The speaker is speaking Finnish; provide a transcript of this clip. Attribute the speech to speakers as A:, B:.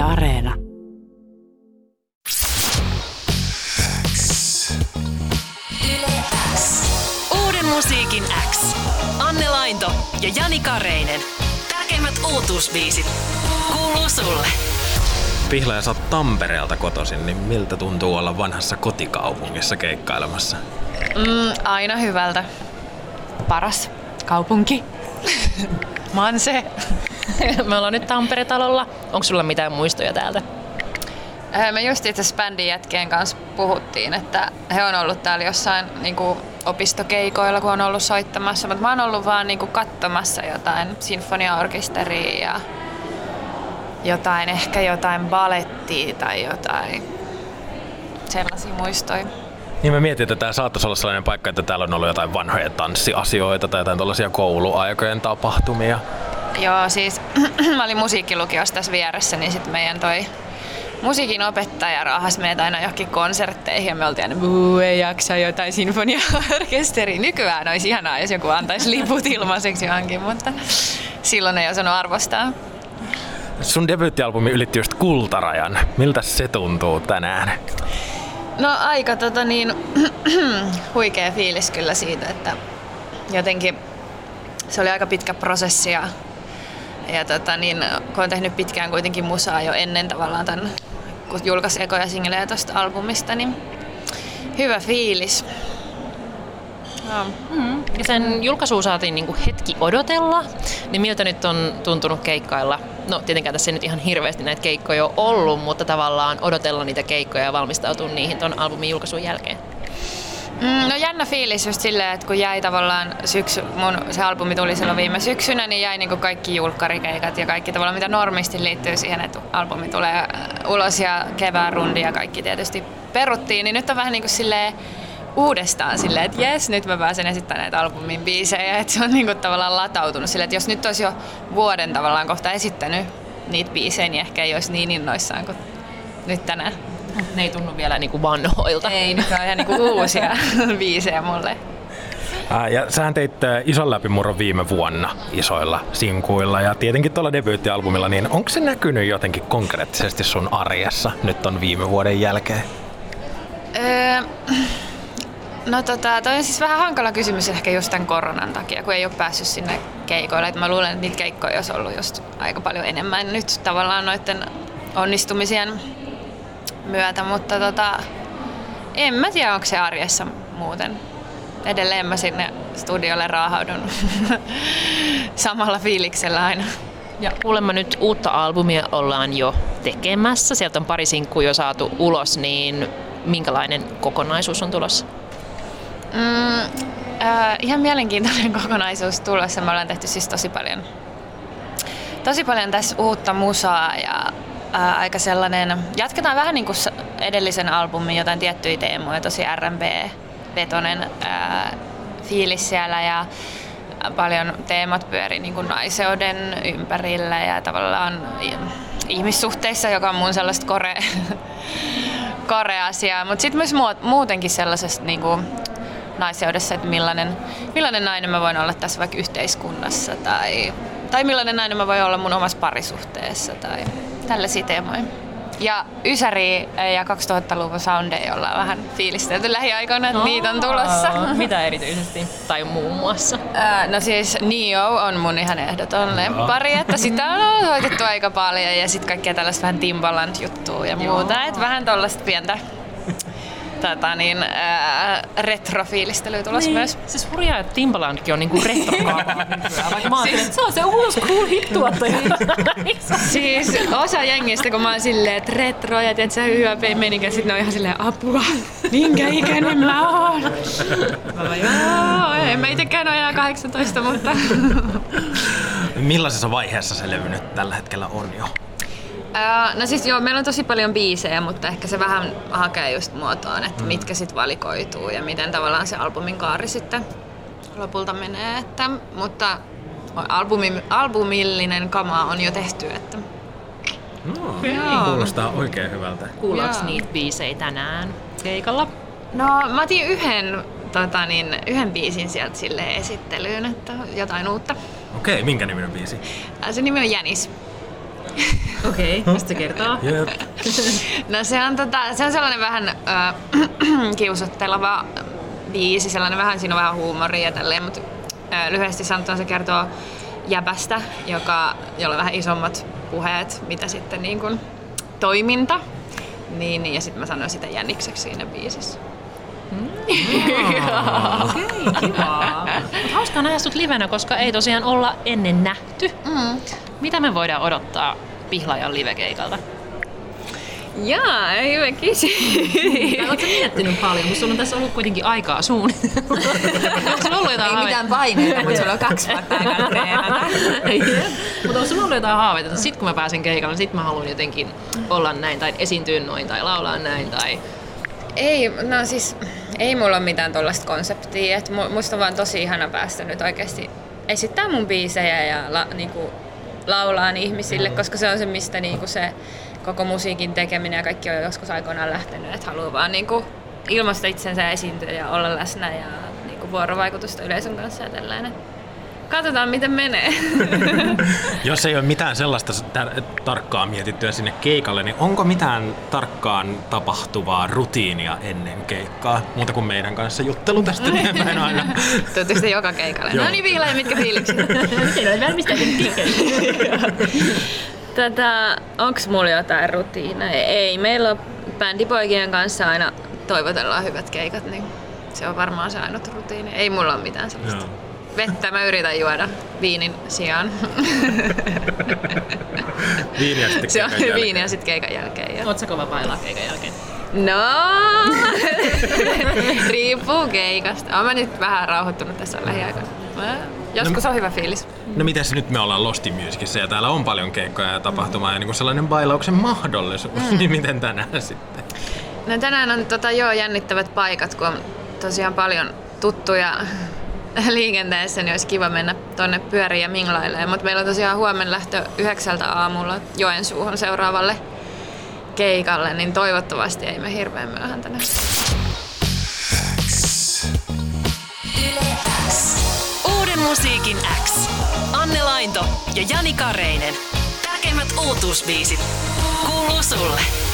A: Yle Areena. Uuden musiikin X. Anne Lainto ja Jani Kareinen. Tärkeimmät uutuusbiisit. Kuuluu sulle.
B: Pihla ja sä oot Tampereelta kotoisin, niin miltä tuntuu olla vanhassa kotikaupungissa keikkailemassa?
C: Mm, aina hyvältä. Paras kaupunki. Mä oon se.
D: Me ollaan nyt Tampere-talolla. Onko sulla mitään muistoja täältä?
C: Äh, Me just itse asiassa bändin jätkien kanssa puhuttiin, että he on ollut täällä jossain niin kuin opistokeikoilla, kun on ollut soittamassa, mutta mä oon ollut vaan niin kuin katsomassa jotain sinfoniaorkesteria ja jotain, ehkä jotain balettia tai jotain sellaisia muistoja.
B: Niin mä mietin, että tämä saattaisi olla sellainen paikka, että täällä on ollut jotain vanhoja tanssiasioita tai jotain tällaisia kouluaikojen tapahtumia.
C: Joo, siis mä olin musiikkilukiossa tässä vieressä, niin sitten meidän toi musiikin opettaja raahas meitä aina johonkin konsertteihin ja me oltiin aina, Buu, ei jaksa jotain sinfoniaorkesteria. Nykyään olisi ihanaa, jos joku antaisi liput ilmaiseksi johonkin, mutta silloin ei osannut arvostaa.
B: Sun debyyttialbumi ylitti just kultarajan. Miltä se tuntuu tänään?
C: No aika tota niin, huikea fiilis kyllä siitä, että jotenkin se oli aika pitkä prosessi ja, ja tota niin, kun on tehnyt pitkään kuitenkin musaa jo ennen tavallaan tämän, kun julkaisi ekoja singlejä tuosta albumista, niin hyvä fiilis. Joo.
D: Mm. Ja sen julkaisuun saatiin niinku hetki odotella, niin miltä nyt on tuntunut keikkailla? No tietenkään tässä ei nyt ihan hirveästi näitä keikkoja ole ollut, mutta tavallaan odotella niitä keikkoja ja valmistautua niihin ton albumin julkaisun jälkeen.
C: Mm, no jännä fiilis just silleen, että kun jäi tavallaan syksy, mun se albumi tuli silloin viime syksynä, niin jäi niinku kaikki julkkarikeikat ja kaikki tavallaan mitä normisti liittyy siihen, että albumi tulee ulos ja kevään rundi ja kaikki tietysti peruttiin, niin nyt on vähän niinku silleen uudestaan silleen, että jes, nyt mä pääsen esittämään näitä albumin biisejä, että se on niinku tavallaan latautunut silleen, että jos nyt olisi jo vuoden tavallaan kohta esittänyt niitä biisejä, niin ehkä ei olisi niin innoissaan kuin nyt tänään.
D: Ne ei tunnu vielä niinku vanhoilta.
C: Ei, nyt on ihan niinku uusia biisejä mulle.
B: Ää, Ja sähän teit ison läpimurron viime vuonna isoilla sinkuilla ja tietenkin tuolla debyyttialbumilla, niin onko se näkynyt jotenkin konkreettisesti sun arjessa nyt on viime vuoden jälkeen?
C: Öö, no tota, toi on siis vähän hankala kysymys ehkä just tämän koronan takia, kun ei ole päässyt sinne keikoille. Et mä luulen, että niitä keikkoja olisi ollut just aika paljon enemmän nyt tavallaan noiden onnistumisien myötä, mutta tota, en mä tiedä, onko se arjessa muuten. Edelleen mä sinne studiolle raahaudun samalla fiiliksellä aina.
D: Ja kuulemma nyt uutta albumia ollaan jo tekemässä. Sieltä on pari sinkkua jo saatu ulos, niin minkälainen kokonaisuus on tulossa?
C: Mm, äh, ihan mielenkiintoinen kokonaisuus tulossa. Me ollaan tehty siis tosi paljon, tosi paljon tässä uutta musaa ja äh, aika sellainen, jatketaan vähän niin kuin edellisen albumin jotain tiettyjä teemoja, tosi R&B-vetonen fiilis siellä ja paljon teemat pyörii niin kuin naiseuden ympärillä ja tavallaan ihmissuhteissa, joka on mun sellaista kore, kore-asiaa, mutta sitten myös muut- muutenkin sellaisesta niin kuin naiseudessa, että millainen, millainen nainen mä voin olla tässä vaikka yhteiskunnassa tai, tai millainen nainen mä voin olla mun omassa parisuhteessa tai tällaisia teemoja. Ja Ysäri ja 2000-luvun soundeja ollaan vähän fiilistelty lähiaikoina, että niitä on tulossa.
D: Mitä erityisesti? Tai muun muassa?
C: No siis Neo on mun ihan ehdoton lemppari, että sitä on soitettu aika paljon ja sitten kaikkea tällaista vähän Timbaland-juttua ja muuta. Et vähän tollaista pientä tota niin, ää, retrofiilistelyä tulossa niin. myös.
D: Siis hurjaa, että Timbalandkin on niinku nykyään. Ajattelin, että se on se uusi cool hit-tuottaja.
C: Siis osa jengistä, kun mä oon silleen, että retro ja tiedät sä hyvä meininkä, sit ne on ihan silleen apua, minkä ikäinen mä oon. Joo, en mä itekään ole enää 18, mutta...
B: Millaisessa vaiheessa se levy nyt tällä hetkellä on jo?
C: Ää, no siis joo, meillä on tosi paljon biisejä, mutta ehkä se vähän hakee just muotoon, että mitkä sitten valikoituu ja miten tavallaan se albumin kaari sitten lopulta menee. Että, mutta albumi, albumillinen kama on jo tehty, että
B: No,
C: Joo.
B: kuulostaa oikein hyvältä.
D: Kuullaanko
C: Joo.
D: niitä biisejä tänään keikalla?
C: No mä otin yhden, tota niin, yhden biisin sieltä sille esittelyyn, että jotain uutta.
B: Okei, minkä niminen biisi?
C: Se nimi on Jänis.
D: Okei, okay, mistä se kertoo?
B: Jep.
C: No se on, tota, se on sellainen vähän äh, kiusotteleva biisi, sellainen vähän, siinä on vähän huumoria ja tälleen, mutta äh, lyhyesti sanottuna se kertoo jäbästä, joka, jolla on vähän isommat puheet, mitä sitten niin kuin, toiminta. Niin, ja sitten mä sanoin sitä jänikseksi siinä biisissä.
D: Okei, okay, kiva. Mut hauskaa nähdä sut livenä, koska ei tosiaan olla ennen nähty.
C: Mm.
D: Mitä me voidaan odottaa Pihlajan livekeikalta?
C: Jaa, hyvä kysymys.
D: Oletko miettinyt paljon, mutta sulla on tässä ollut kuitenkin aikaa suunnitella. Onko sulla ollut jotain
C: Ei mitään paineita, mutta sulla on kaksi vuotta aikaa treenata.
D: Mutta onko sulla ollut jotain haaveita, että sit kun mä pääsen keikalle, sit mä haluan jotenkin olla näin, tai esiintyä noin, tai laulaa näin, tai...
C: Ei, no siis ei mulla ole mitään tollasta konseptia. Et mu- musta on vaan tosi ihana päästä nyt oikeasti esittää mun biisejä ja la, niinku, laulaan ihmisille, koska se on se, mistä niinku se koko musiikin tekeminen ja kaikki on joskus aikoinaan lähtenyt. Että haluaa vaan niinku ilmaista itsensä ja esiintyä ja olla läsnä ja niinku vuorovaikutusta yleisön kanssa ja tällainen. Katsotaan, miten menee.
B: Jos ei ole mitään sellaista tar- tarkkaa mietittyä sinne keikalle, niin onko mitään tarkkaan tapahtuvaa rutiinia ennen keikkaa? Muuta kuin meidän kanssa juttelu tästä eteenpäin aina.
C: Tuutteko te joka keikalle?
B: Joo.
C: No niin, Viila, ja mitkä fiilikset?
D: Miten olet valmistautunut
C: Tätä, onks mulla jotain rutiineja? Ei, meillä on bändipoikien kanssa aina toivotellaan hyvät keikat, niin se on varmaan se ainut rutiini. Ei mulla ole mitään sellaista.
B: Joo.
C: Vettä mä yritän juoda viinin sijaan.
B: Viiniä sitten
C: se on
B: keikan jälkeen.
C: viiniä sitten keikan jälkeen. Ja...
D: Oletko kova pailaa keikan jälkeen?
C: No, riippuu keikasta. Olen mä nyt vähän rauhoittunut tässä lähiaikoina. Joskus on hyvä fiilis.
B: No mites nyt me ollaan Losti Musicissa ja täällä on paljon keikkoja ja tapahtumaa ja niin sellainen bailauksen mahdollisuus, niin miten tänään sitten?
C: No tänään on tota, joo, jännittävät paikat, kun on tosiaan paljon tuttuja liikenteessä, niin olisi kiva mennä tonne pyöriin ja minglailemaan. Mutta meillä on tosiaan huomenna lähtö yhdeksältä aamulla Joensuuhun seuraavalle keikalle, niin toivottavasti ei me hirveän myöhään tänään.
A: Uuden musiikin X. Anne Lainto ja Jani Kareinen. Tärkeimmät uutuusbiisit kuuluu sulle.